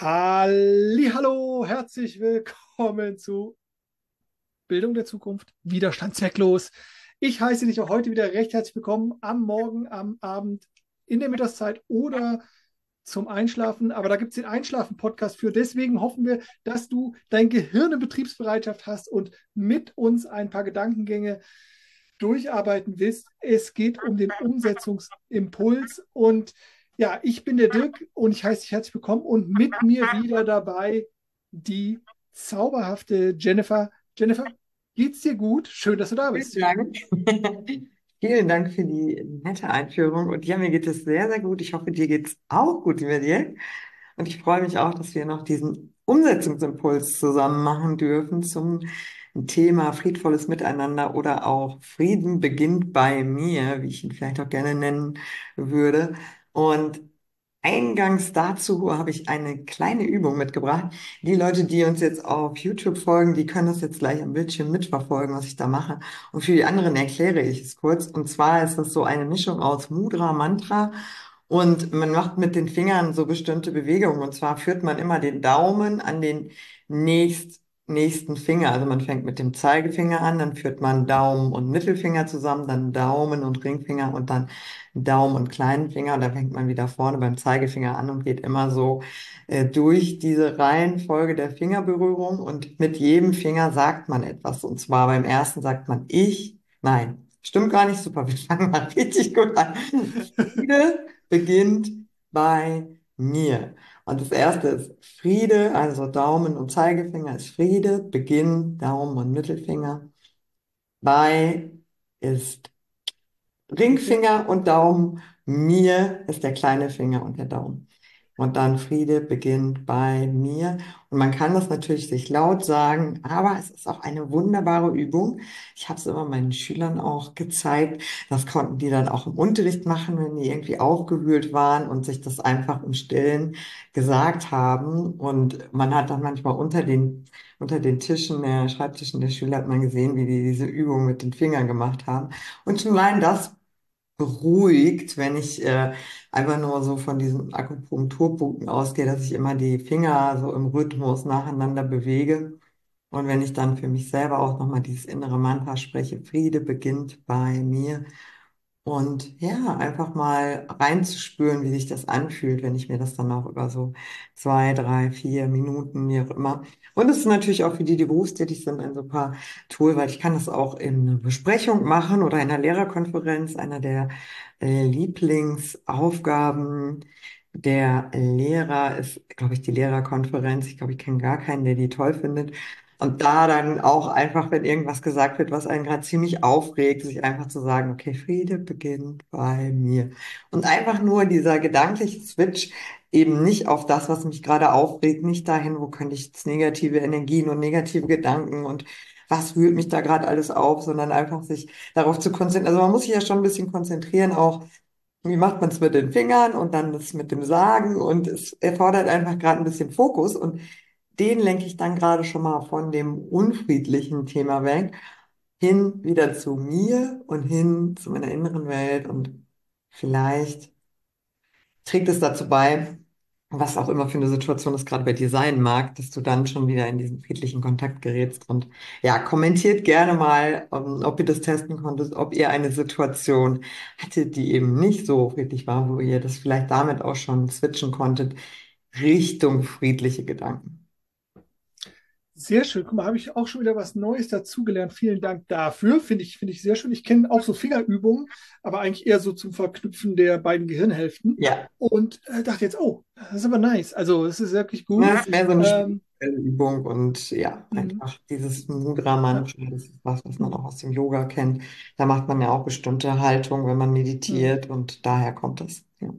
Hallo, herzlich willkommen zu Bildung der Zukunft, Widerstand zwecklos. Ich heiße dich auch heute wieder recht herzlich willkommen am Morgen, am Abend, in der Mittagszeit oder zum Einschlafen. Aber da gibt es den Einschlafen-Podcast für. Deswegen hoffen wir, dass du dein Gehirn in Betriebsbereitschaft hast und mit uns ein paar Gedankengänge durcharbeiten willst. Es geht um den Umsetzungsimpuls und ja, ich bin der Dirk und ich heiße dich herzlich willkommen und mit mir wieder dabei die zauberhafte Jennifer. Jennifer, geht's dir gut? Schön, dass du da bist. Vielen Dank. Vielen Dank für die nette Einführung. Und ja, mir geht es sehr, sehr gut. Ich hoffe, dir geht's auch gut, lieber Dirk. Und ich freue mich auch, dass wir noch diesen Umsetzungsimpuls zusammen machen dürfen zum Thema friedvolles Miteinander oder auch Frieden beginnt bei mir, wie ich ihn vielleicht auch gerne nennen würde. Und eingangs dazu habe ich eine kleine Übung mitgebracht. Die Leute, die uns jetzt auf YouTube folgen, die können das jetzt gleich am Bildschirm mitverfolgen, was ich da mache. Und für die anderen erkläre ich es kurz. Und zwar ist das so eine Mischung aus Mudra, Mantra und man macht mit den Fingern so bestimmte Bewegungen. Und zwar führt man immer den Daumen an den nächst nächsten Finger. Also man fängt mit dem Zeigefinger an, dann führt man Daumen und Mittelfinger zusammen, dann Daumen und Ringfinger und dann Daumen und kleinen Finger. Und dann fängt man wieder vorne beim Zeigefinger an und geht immer so äh, durch diese Reihenfolge der Fingerberührung. Und mit jedem Finger sagt man etwas. Und zwar beim ersten sagt man ich, nein. Stimmt gar nicht super. Wir fangen mal richtig gut an. Friede beginnt bei mir. Und das erste ist Friede, also Daumen und Zeigefinger ist Friede, Beginn, Daumen und Mittelfinger. Bei ist Ringfinger und Daumen, mir ist der kleine Finger und der Daumen. Und dann Friede beginnt bei mir. Und man kann das natürlich sich laut sagen, aber es ist auch eine wunderbare Übung. Ich habe es immer meinen Schülern auch gezeigt. Das konnten die dann auch im Unterricht machen, wenn die irgendwie aufgewühlt waren und sich das einfach im Stillen gesagt haben. Und man hat dann manchmal unter den, unter den Tischen, der Schreibtischen der Schüler hat man gesehen, wie die diese Übung mit den Fingern gemacht haben. Und schon allein das beruhigt, wenn ich äh, einfach nur so von diesen Akupunkturpunkten ausgehe, dass ich immer die Finger so im Rhythmus nacheinander bewege. Und wenn ich dann für mich selber auch nochmal dieses innere Mantra spreche, Friede beginnt bei mir, und ja, einfach mal reinzuspüren, wie sich das anfühlt, wenn ich mir das dann auch über so zwei, drei, vier Minuten, wie auch immer. Und es ist natürlich auch für die, die berufstätig sind, ein super Tool, weil ich kann das auch in einer Besprechung machen oder in einer Lehrerkonferenz. Einer der äh, Lieblingsaufgaben der Lehrer ist, glaube ich, die Lehrerkonferenz. Ich glaube, ich kenne gar keinen, der die toll findet. Und da dann auch einfach, wenn irgendwas gesagt wird, was einen gerade ziemlich aufregt, sich einfach zu sagen, okay, Friede beginnt bei mir. Und einfach nur dieser gedankliche Switch eben nicht auf das, was mich gerade aufregt, nicht dahin, wo könnte ich jetzt negative Energien und negative Gedanken und was wühlt mich da gerade alles auf, sondern einfach sich darauf zu konzentrieren. Also man muss sich ja schon ein bisschen konzentrieren, auch wie macht man es mit den Fingern und dann das mit dem Sagen und es erfordert einfach gerade ein bisschen Fokus und den lenke ich dann gerade schon mal von dem unfriedlichen Thema weg, hin wieder zu mir und hin zu meiner inneren Welt und vielleicht trägt es dazu bei, was auch immer für eine Situation es gerade bei dir sein mag, dass du dann schon wieder in diesen friedlichen Kontakt gerätst. Und ja, kommentiert gerne mal, ähm, ob ihr das testen konntet, ob ihr eine Situation hattet, die eben nicht so friedlich war, wo ihr das vielleicht damit auch schon switchen konntet, Richtung friedliche Gedanken. Sehr schön. Guck mal, habe ich auch schon wieder was Neues dazugelernt. Vielen Dank dafür. Finde ich, finde ich sehr schön. Ich kenne auch so Fingerübungen, aber eigentlich eher so zum Verknüpfen der beiden Gehirnhälften. Ja. Und äh, dachte jetzt, oh, das ist aber nice. Also, es ist wirklich gut. Ja, das ist mehr so eine ähm, Übung und ja, mhm. einfach dieses Mudra-Mantra, das ist was, was man auch aus dem Yoga kennt. Da macht man ja auch bestimmte Haltung, wenn man meditiert mhm. und daher kommt das. Ja.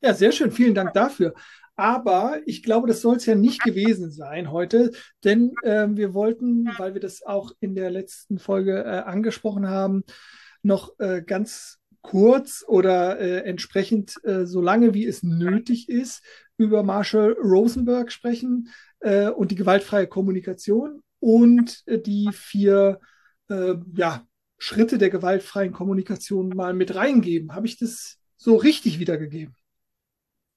ja, sehr schön. Vielen Dank dafür. Aber ich glaube, das soll es ja nicht gewesen sein heute, denn äh, wir wollten, weil wir das auch in der letzten Folge äh, angesprochen haben, noch äh, ganz kurz oder äh, entsprechend äh, so lange wie es nötig ist über Marshall Rosenberg sprechen äh, und die gewaltfreie Kommunikation und die vier ja, Schritte der gewaltfreien Kommunikation mal mit reingeben. Habe ich das so richtig wiedergegeben?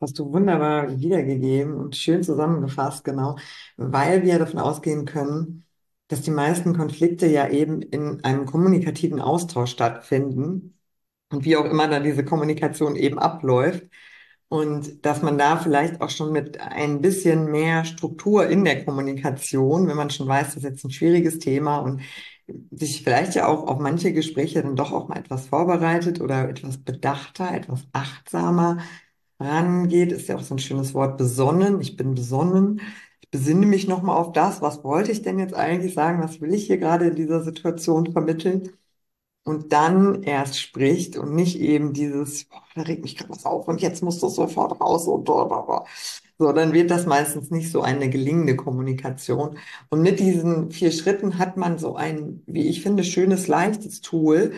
Hast du wunderbar wiedergegeben und schön zusammengefasst, genau, weil wir davon ausgehen können, dass die meisten Konflikte ja eben in einem kommunikativen Austausch stattfinden und wie auch immer dann diese Kommunikation eben abläuft. Und dass man da vielleicht auch schon mit ein bisschen mehr Struktur in der Kommunikation, wenn man schon weiß, das ist jetzt ein schwieriges Thema und sich vielleicht ja auch auf manche Gespräche dann doch auch mal etwas vorbereitet oder etwas bedachter, etwas achtsamer rangeht, ist ja auch so ein schönes Wort, besonnen. Ich bin besonnen. Ich besinne mich nochmal auf das, was wollte ich denn jetzt eigentlich sagen, was will ich hier gerade in dieser Situation vermitteln? Und dann erst spricht und nicht eben dieses, boah, da regt mich gerade was auf und jetzt muss das sofort raus und blablabla. So, dann wird das meistens nicht so eine gelingende Kommunikation. Und mit diesen vier Schritten hat man so ein, wie ich finde, schönes, leichtes Tool,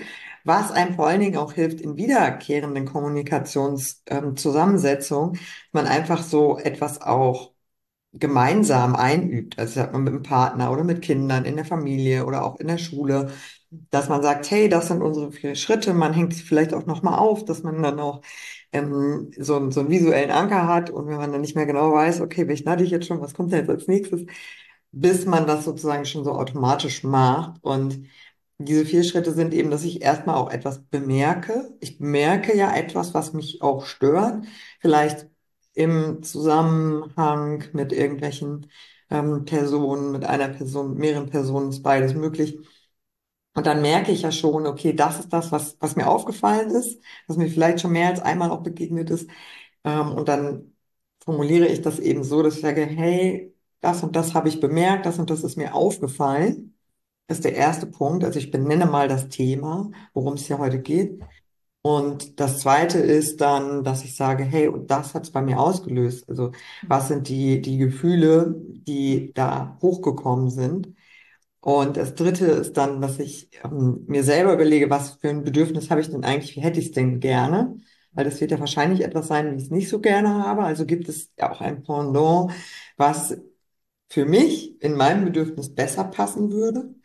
was einem vor allen Dingen auch hilft in wiederkehrenden Kommunikationszusammensetzungen, ähm, man einfach so etwas auch gemeinsam einübt. Also sagt man mit dem Partner oder mit Kindern in der Familie oder auch in der Schule, dass man sagt, hey, das sind unsere vier Schritte. Man hängt sich vielleicht auch nochmal auf, dass man dann auch ähm, so, so einen visuellen Anker hat und wenn man dann nicht mehr genau weiß, okay, welchen hatte ich jetzt schon, was kommt denn jetzt als nächstes, bis man das sozusagen schon so automatisch macht und diese vier Schritte sind eben, dass ich erstmal auch etwas bemerke. Ich bemerke ja etwas, was mich auch stört. Vielleicht im Zusammenhang mit irgendwelchen ähm, Personen, mit einer Person, mehreren Personen ist beides möglich. Und dann merke ich ja schon, okay, das ist das, was, was mir aufgefallen ist, was mir vielleicht schon mehr als einmal auch begegnet ist. Ähm, und dann formuliere ich das eben so, dass ich sage, hey, das und das habe ich bemerkt, das und das ist mir aufgefallen ist der erste Punkt. Also ich benenne mal das Thema, worum es hier heute geht. Und das zweite ist dann, dass ich sage, hey, und das hat es bei mir ausgelöst. Also was sind die, die Gefühle, die da hochgekommen sind? Und das dritte ist dann, dass ich ähm, mir selber überlege, was für ein Bedürfnis habe ich denn eigentlich, wie hätte ich es denn gerne? Weil das wird ja wahrscheinlich etwas sein, wie ich es nicht so gerne habe. Also gibt es auch ein Pendant, was für mich in meinem Bedürfnis besser passen würde.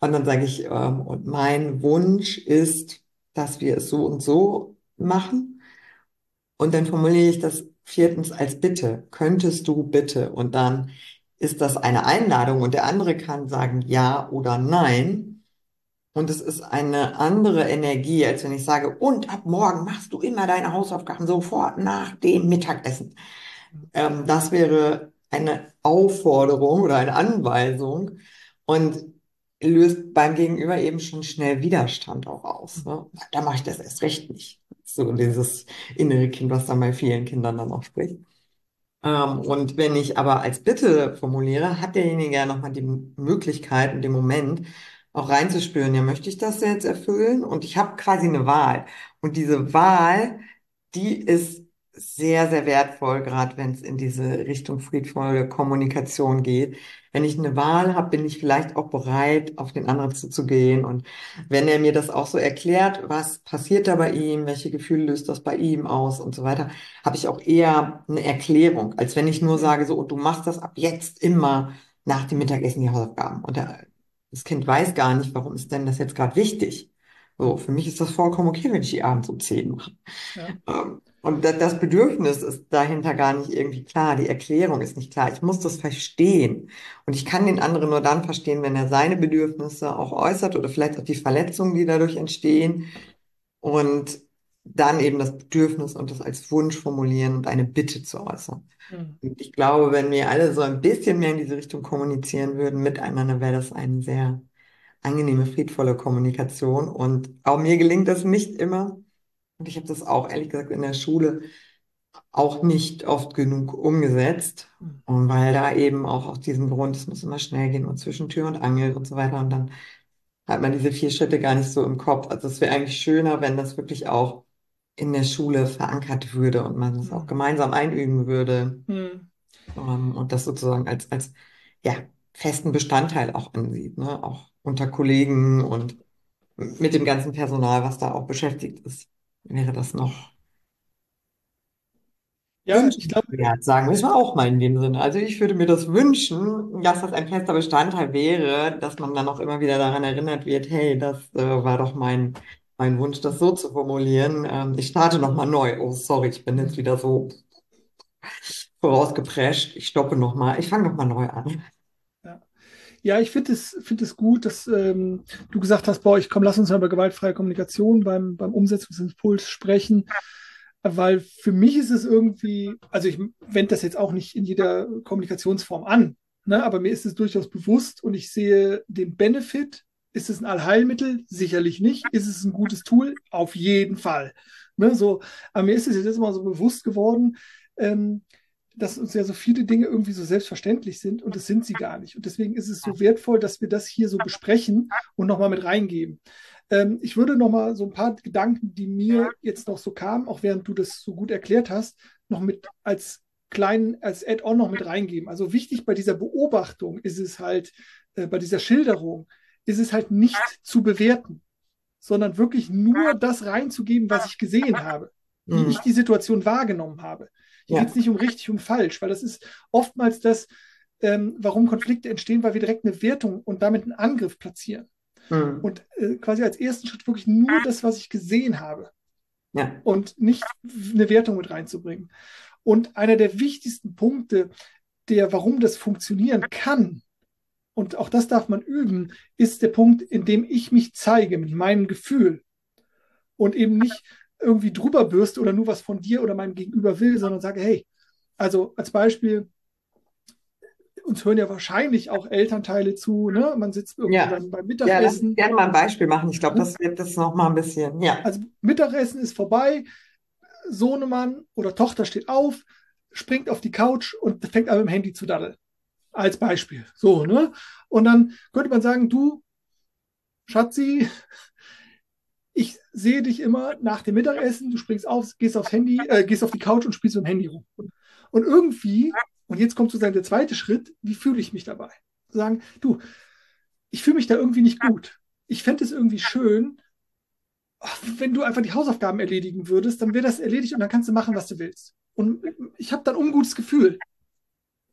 Und dann sage ich, ähm, und mein Wunsch ist, dass wir es so und so machen. Und dann formuliere ich das viertens als Bitte. Könntest du bitte? Und dann ist das eine Einladung und der andere kann sagen ja oder nein. Und es ist eine andere Energie, als wenn ich sage, und ab morgen machst du immer deine Hausaufgaben sofort nach dem Mittagessen. Ähm, das wäre eine Aufforderung oder eine Anweisung und löst beim Gegenüber eben schon schnell Widerstand auch aus. Ne? Da mache ich das erst recht nicht. So dieses innere Kind, was dann bei vielen Kindern dann auch spricht. Ähm, und wenn ich aber als Bitte formuliere, hat derjenige ja nochmal die Möglichkeit und den Moment, auch reinzuspüren, ja, möchte ich das jetzt erfüllen? Und ich habe quasi eine Wahl. Und diese Wahl, die ist sehr, sehr wertvoll, gerade wenn es in diese Richtung friedvolle Kommunikation geht. Wenn ich eine Wahl habe, bin ich vielleicht auch bereit, auf den anderen zuzugehen. Und wenn er mir das auch so erklärt, was passiert da bei ihm, welche Gefühle löst das bei ihm aus und so weiter, habe ich auch eher eine Erklärung, als wenn ich nur sage, so, du machst das ab jetzt immer nach dem Mittagessen die Hausaufgaben. Und der, das Kind weiß gar nicht, warum ist denn das jetzt gerade wichtig. So, für mich ist das vollkommen okay, wenn ich die abends um zehn mache. Ja. Ähm, und das Bedürfnis ist dahinter gar nicht irgendwie klar. Die Erklärung ist nicht klar. Ich muss das verstehen. Und ich kann den anderen nur dann verstehen, wenn er seine Bedürfnisse auch äußert oder vielleicht auch die Verletzungen, die dadurch entstehen. Und dann eben das Bedürfnis und das als Wunsch formulieren und eine Bitte zu äußern. Mhm. Und ich glaube, wenn wir alle so ein bisschen mehr in diese Richtung kommunizieren würden miteinander, wäre das eine sehr angenehme, friedvolle Kommunikation. Und auch mir gelingt das nicht immer. Und ich habe das auch ehrlich gesagt in der Schule auch nicht oft genug umgesetzt. Mhm. Und weil da eben auch aus diesem Grund, es muss immer schnell gehen und zwischen Tür und Angel und so weiter. Und dann hat man diese vier Schritte gar nicht so im Kopf. Also es wäre eigentlich schöner, wenn das wirklich auch in der Schule verankert würde und man es auch mhm. gemeinsam einüben würde. Mhm. Um, und das sozusagen als, als ja, festen Bestandteil auch ansieht, ne? Auch unter Kollegen und mit dem ganzen Personal, was da auch beschäftigt ist wäre das noch ja, ich glaube, sagen müssen wir auch mal in dem Sinne. Also ich würde mir das wünschen, dass das ein fester Bestandteil wäre, dass man dann auch immer wieder daran erinnert wird, hey, das äh, war doch mein, mein Wunsch, das so zu formulieren. Ähm, ich starte nochmal neu. Oh, sorry, ich bin jetzt wieder so. vorausgeprescht. Ich stoppe nochmal. Ich fange nochmal neu an. Ja, ich finde es, find es gut, dass ähm, du gesagt hast, boah, ich komm, lass uns mal über gewaltfreie Kommunikation beim, beim Umsetzungsimpuls sprechen. Weil für mich ist es irgendwie, also ich wende das jetzt auch nicht in jeder Kommunikationsform an, ne, aber mir ist es durchaus bewusst und ich sehe den Benefit. Ist es ein Allheilmittel? Sicherlich nicht. Ist es ein gutes Tool? Auf jeden Fall. Ne, so, aber mir ist es jetzt mal so bewusst geworden, ähm, dass uns ja so viele Dinge irgendwie so selbstverständlich sind und das sind sie gar nicht. Und deswegen ist es so wertvoll, dass wir das hier so besprechen und nochmal mit reingeben. Ähm, ich würde nochmal so ein paar Gedanken, die mir jetzt noch so kamen, auch während du das so gut erklärt hast, noch mit als kleinen, als Add-on noch mit reingeben. Also wichtig bei dieser Beobachtung ist es halt, äh, bei dieser Schilderung, ist es halt nicht zu bewerten, sondern wirklich nur das reinzugeben, was ich gesehen habe, wie mhm. ich die Situation wahrgenommen habe. Hier ja. geht es nicht um richtig und falsch, weil das ist oftmals das, ähm, warum Konflikte entstehen, weil wir direkt eine Wertung und damit einen Angriff platzieren. Mhm. Und äh, quasi als ersten Schritt wirklich nur das, was ich gesehen habe. Ja. Und nicht eine Wertung mit reinzubringen. Und einer der wichtigsten Punkte, der, warum das funktionieren kann, und auch das darf man üben, ist der Punkt, in dem ich mich zeige mit meinem Gefühl und eben nicht irgendwie drüber bürste oder nur was von dir oder meinem Gegenüber will, sondern sage, hey, also als Beispiel, uns hören ja wahrscheinlich auch Elternteile zu, ne? Man sitzt irgendwie ja. beim, beim Mittagessen. Ja, gerne mal ein Beispiel machen. Ich glaube, das wird das noch mal ein bisschen, ja. Also Mittagessen ist vorbei, Sohnemann oder Tochter steht auf, springt auf die Couch und fängt an mit dem Handy zu daddeln. Als Beispiel. So, ne? Und dann könnte man sagen, du, Schatzi, sehe dich immer nach dem Mittagessen, du springst auf, gehst aufs Handy, äh, gehst auf die Couch und spielst mit dem Handy rum. Und irgendwie, und jetzt kommt sozusagen der zweite Schritt, wie fühle ich mich dabei? Sagen, du, ich fühle mich da irgendwie nicht gut. Ich fände es irgendwie schön, wenn du einfach die Hausaufgaben erledigen würdest, dann wäre das erledigt und dann kannst du machen, was du willst. Und ich habe dann ungutes Gefühl.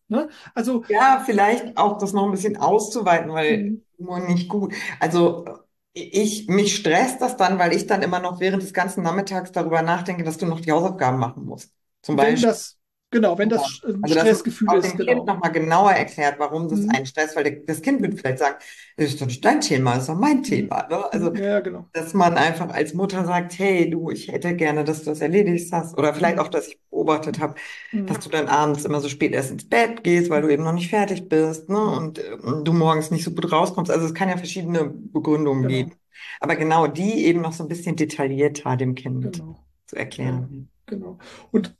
Ne? Also ja, vielleicht auch das noch ein bisschen auszuweiten, weil mhm. nicht gut. Also ich, mich stresst das dann, weil ich dann immer noch während des ganzen Nachmittags darüber nachdenke, dass du noch die Hausaufgaben machen musst. Zum wenn Beispiel. Das, genau, wenn das ein also Stressgefühl das ist. dem genau. Kind nochmal genauer erklärt, warum das mhm. ein Stress, weil das Kind wird vielleicht sagen, das ist doch nicht dein Thema, das ist doch mein mhm. Thema. Ne? Also, ja, genau. dass man einfach als Mutter sagt, hey, du, ich hätte gerne, dass du das erledigt hast. Oder vielleicht mhm. auch, dass ich beobachtet habe, mhm. dass du dann abends immer so spät erst ins Bett gehst, weil du eben noch nicht fertig bist ne? und, und du morgens nicht so gut rauskommst. Also es kann ja verschiedene Begründungen genau. geben. Aber genau die eben noch so ein bisschen detaillierter dem Kind genau. zu erklären. Ja, genau. Und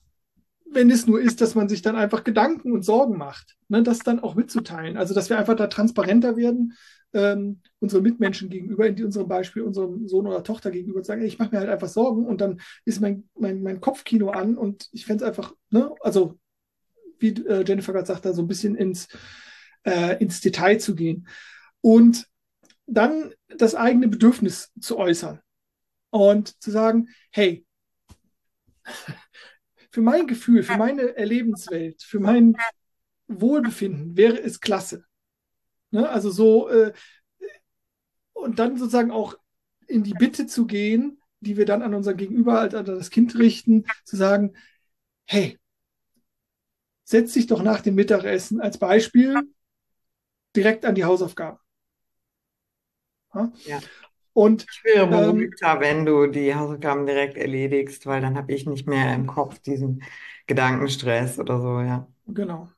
wenn es nur ist, dass man sich dann einfach Gedanken und Sorgen macht, ne, das dann auch mitzuteilen. Also, dass wir einfach da transparenter werden, ähm, unseren Mitmenschen gegenüber, in unserem Beispiel unserem Sohn oder Tochter gegenüber, zu sagen, ey, ich mache mir halt einfach Sorgen und dann ist mein, mein, mein Kopfkino an und ich fände es einfach, ne, also wie äh, Jennifer gerade sagt, da so ein bisschen ins, äh, ins Detail zu gehen. Und dann das eigene Bedürfnis zu äußern und zu sagen, hey, für mein Gefühl, für meine Erlebenswelt, für mein Wohlbefinden wäre es klasse. Ne? Also so, äh, und dann sozusagen auch in die Bitte zu gehen, die wir dann an unser Gegenüber, an das Kind richten, zu sagen, hey, setz dich doch nach dem Mittagessen als Beispiel direkt an die Hausaufgaben. Ja. Und, ich wäre beruhigter, ähm, wenn du die Hausaufgaben direkt erledigst, weil dann habe ich nicht mehr im Kopf diesen Gedankenstress oder so, ja. Genau.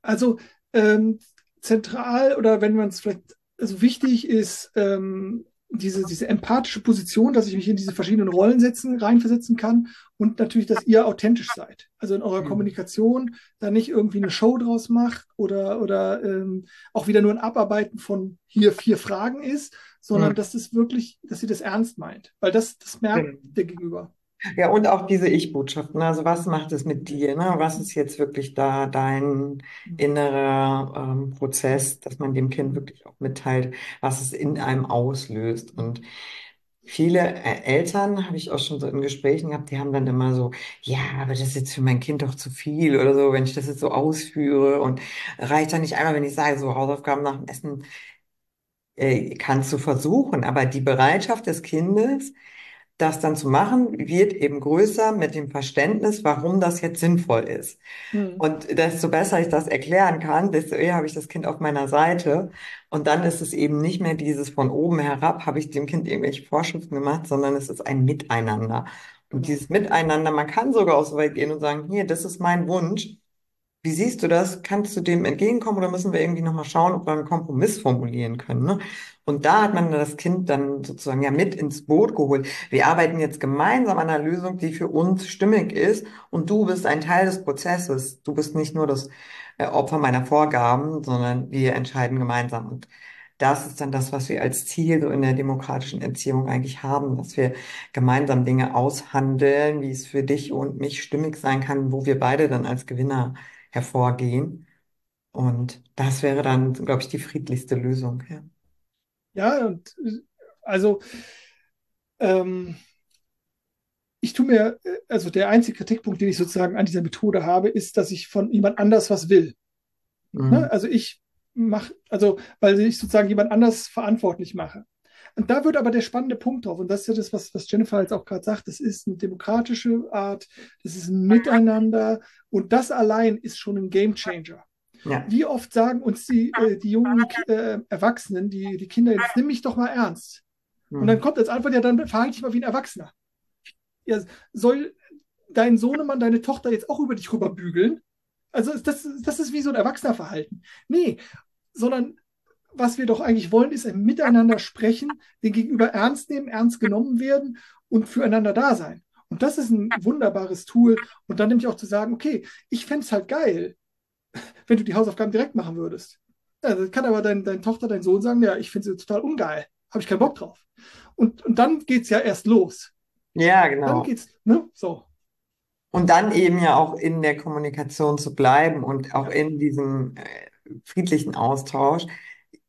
Also ähm, zentral oder wenn man es vielleicht, also wichtig ist, ähm, diese, diese empathische Position, dass ich mich in diese verschiedenen Rollen setzen, reinversetzen kann und natürlich, dass ihr authentisch seid. Also in eurer mhm. Kommunikation da nicht irgendwie eine Show draus macht oder, oder ähm, auch wieder nur ein Abarbeiten von hier vier Fragen ist, sondern mhm. dass es wirklich, dass ihr das ernst meint. Weil das, das merkt mhm. der Gegenüber. Ja, und auch diese Ich-Botschaften. Also was macht es mit dir? Ne? Was ist jetzt wirklich da dein innerer ähm, Prozess, dass man dem Kind wirklich auch mitteilt, was es in einem auslöst? Und viele äh, Eltern habe ich auch schon so in Gesprächen gehabt, die haben dann immer so, ja, aber das ist jetzt für mein Kind doch zu viel oder so, wenn ich das jetzt so ausführe und reicht dann nicht einmal, wenn ich sage, so Hausaufgaben nach dem Essen äh, kannst du versuchen, aber die Bereitschaft des Kindes, das dann zu machen, wird eben größer mit dem Verständnis, warum das jetzt sinnvoll ist. Hm. Und desto besser ich das erklären kann, desto eher habe ich das Kind auf meiner Seite. Und dann ist es eben nicht mehr dieses von oben herab, habe ich dem Kind irgendwelche Vorschriften gemacht, sondern es ist ein Miteinander. Und dieses Miteinander, man kann sogar auch so weit gehen und sagen, hier, das ist mein Wunsch. Wie siehst du das? Kannst du dem entgegenkommen oder müssen wir irgendwie nochmal schauen, ob wir einen Kompromiss formulieren können? Ne? Und da hat man das Kind dann sozusagen ja mit ins Boot geholt. Wir arbeiten jetzt gemeinsam an einer Lösung, die für uns stimmig ist und du bist ein Teil des Prozesses. Du bist nicht nur das äh, Opfer meiner Vorgaben, sondern wir entscheiden gemeinsam. Und das ist dann das, was wir als Ziel so in der demokratischen Erziehung eigentlich haben, dass wir gemeinsam Dinge aushandeln, wie es für dich und mich stimmig sein kann, wo wir beide dann als Gewinner hervorgehen. Und das wäre dann, glaube ich, die friedlichste Lösung. Ja. Ja, und also ähm, ich tue mir, also der einzige Kritikpunkt, den ich sozusagen an dieser Methode habe, ist, dass ich von jemand anders was will. Mhm. Ne? Also ich mache, also weil ich sozusagen jemand anders verantwortlich mache. Und da wird aber der spannende Punkt drauf, und das ist ja das, was, was Jennifer jetzt auch gerade sagt, das ist eine demokratische Art, das ist ein Miteinander und das allein ist schon ein Gamechanger. Ja. Wie oft sagen uns die, äh, die jungen äh, Erwachsenen, die, die Kinder, jetzt nimm mich doch mal ernst. Und dann Mhm. kommt als Antwort, ja, dann verhalte dich mal wie ein Erwachsener. Ja, soll dein Sohnemann, deine Tochter jetzt auch über dich rüberbügeln? Also das, das ist wie so ein Erwachsenerverhalten. Nee, sondern was wir doch eigentlich wollen, ist ein Miteinander sprechen, den Gegenüber ernst nehmen, ernst genommen werden und füreinander da sein. Und das ist ein wunderbares Tool. Und dann nämlich auch zu sagen, okay, ich fände es halt geil, wenn du die Hausaufgaben direkt machen würdest. Ja, das kann aber dein, deine Tochter, dein Sohn sagen, ja, ich finde sie total ungeil, habe ich keinen Bock drauf. Und, und dann geht es ja erst los. Ja, Dann genau. geht's, ne? So. Und dann eben ja auch in der Kommunikation zu bleiben und auch in diesem äh, friedlichen Austausch.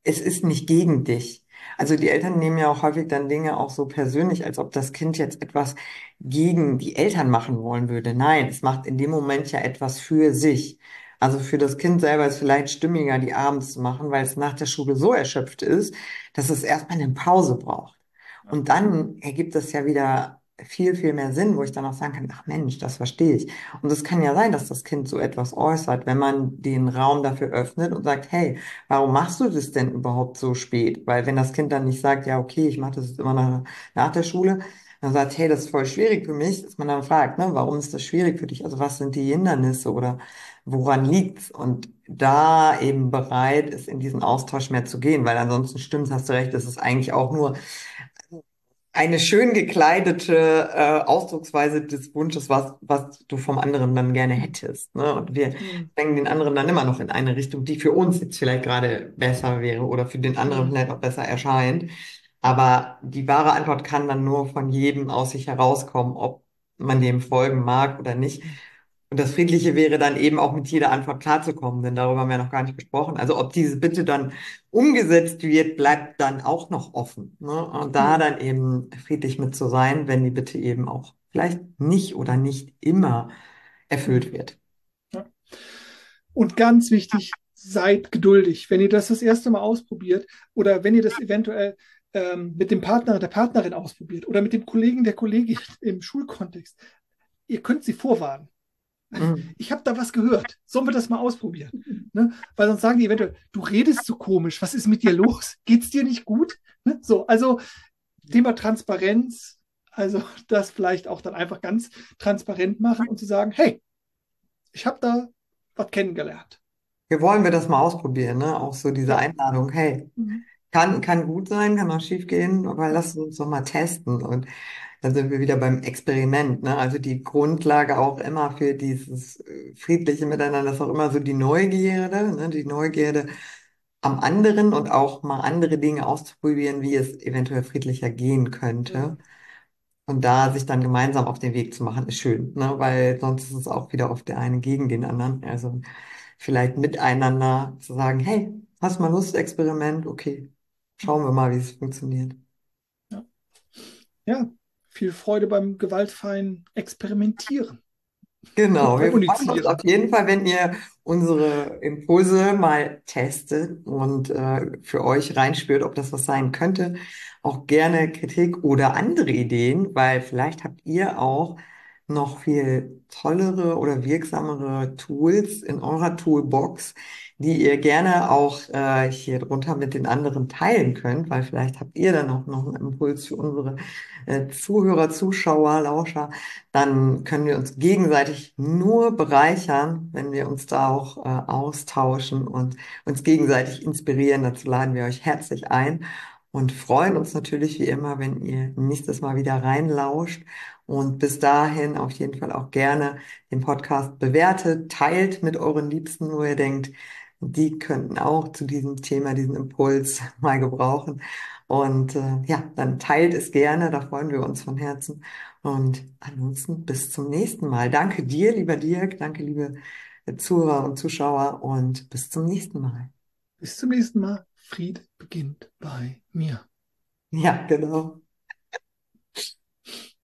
Es ist nicht gegen dich. Also die Eltern nehmen ja auch häufig dann Dinge auch so persönlich, als ob das Kind jetzt etwas gegen die Eltern machen wollen würde. Nein, es macht in dem Moment ja etwas für sich. Also für das Kind selber ist vielleicht stimmiger, die abends zu machen, weil es nach der Schule so erschöpft ist, dass es erstmal eine Pause braucht. Und dann ergibt es ja wieder viel, viel mehr Sinn, wo ich dann auch sagen kann, ach Mensch, das verstehe ich. Und es kann ja sein, dass das Kind so etwas äußert, wenn man den Raum dafür öffnet und sagt, hey, warum machst du das denn überhaupt so spät? Weil wenn das Kind dann nicht sagt, ja, okay, ich mache das immer nach, nach der Schule, dann sagt, hey, das ist voll schwierig für mich, dass man dann fragt, ne, warum ist das schwierig für dich? Also was sind die Hindernisse oder woran liegt's? Und da eben bereit ist, in diesen Austausch mehr zu gehen, weil ansonsten stimmt, hast du recht, es ist eigentlich auch nur eine schön gekleidete äh, Ausdrucksweise des Wunsches, was, was du vom anderen dann gerne hättest. Ne? Und wir Hm. drängen den anderen dann immer noch in eine Richtung, die für uns jetzt vielleicht gerade besser wäre oder für den anderen Hm. vielleicht auch besser erscheint. Aber die wahre Antwort kann dann nur von jedem aus sich herauskommen, ob man dem folgen mag oder nicht. Und das Friedliche wäre dann eben auch mit jeder Antwort klarzukommen, denn darüber haben wir noch gar nicht gesprochen. Also ob diese Bitte dann umgesetzt wird, bleibt dann auch noch offen. Ne? Und da Hm. dann eben friedlich mit zu sein, wenn die Bitte eben auch vielleicht nicht oder nicht immer erfüllt wird. Ja. Und ganz wichtig, seid geduldig. Wenn ihr das das erste Mal ausprobiert oder wenn ihr das eventuell ähm, mit dem Partner, der Partnerin ausprobiert oder mit dem Kollegen, der Kollegin im Schulkontext, ihr könnt sie vorwarnen. Mhm. Ich habe da was gehört. Sollen wir das mal ausprobieren? Ne? Weil sonst sagen die eventuell, du redest so komisch. Was ist mit dir los? Geht's dir nicht gut? Ne? So, also Thema Transparenz, also das vielleicht auch dann einfach ganz transparent machen und zu sagen, hey, ich habe da was kennengelernt. Wir wollen wir das mal ausprobieren, ne? Auch so diese. Einladung, hey, Mhm. Kann, kann gut sein, kann auch schief gehen, aber lass uns doch mal testen. Und dann sind wir wieder beim Experiment, ne? Also die Grundlage auch immer für dieses äh, friedliche Miteinander ist auch immer so die Neugierde, ne? Die Neugierde am anderen und auch mal andere Dinge auszuprobieren, wie es eventuell friedlicher gehen könnte. Mhm. Und da sich dann gemeinsam auf den Weg zu machen, ist schön, ne? Weil sonst ist es auch wieder oft der eine gegen den anderen. Also vielleicht miteinander zu sagen, hey, hast mal Lust, Experiment? Okay, schauen wir mal, wie es funktioniert. Ja. ja, viel Freude beim gewaltfreien Experimentieren. Genau, wir freuen uns auf jeden Fall, wenn ihr unsere Impulse mal testet und äh, für euch reinspürt, ob das was sein könnte. Auch gerne Kritik oder andere Ideen, weil vielleicht habt ihr auch noch viel tollere oder wirksamere Tools in eurer Toolbox, die ihr gerne auch äh, hier drunter mit den anderen teilen könnt, weil vielleicht habt ihr dann auch noch einen Impuls für unsere äh, Zuhörer, Zuschauer, Lauscher dann können wir uns gegenseitig nur bereichern, wenn wir uns da auch äh, austauschen und uns gegenseitig inspirieren. Dazu laden wir euch herzlich ein und freuen uns natürlich wie immer, wenn ihr nächstes Mal wieder reinlauscht. Und bis dahin auf jeden Fall auch gerne den Podcast bewertet, teilt mit euren Liebsten, wo ihr denkt, die könnten auch zu diesem Thema, diesen Impuls mal gebrauchen. Und äh, ja, dann teilt es gerne, da freuen wir uns von Herzen. Und ansonsten bis zum nächsten Mal. Danke dir, lieber Dirk, danke, liebe Zuhörer und Zuschauer und bis zum nächsten Mal. Bis zum nächsten Mal. Fried beginnt bei mir. Ja, genau.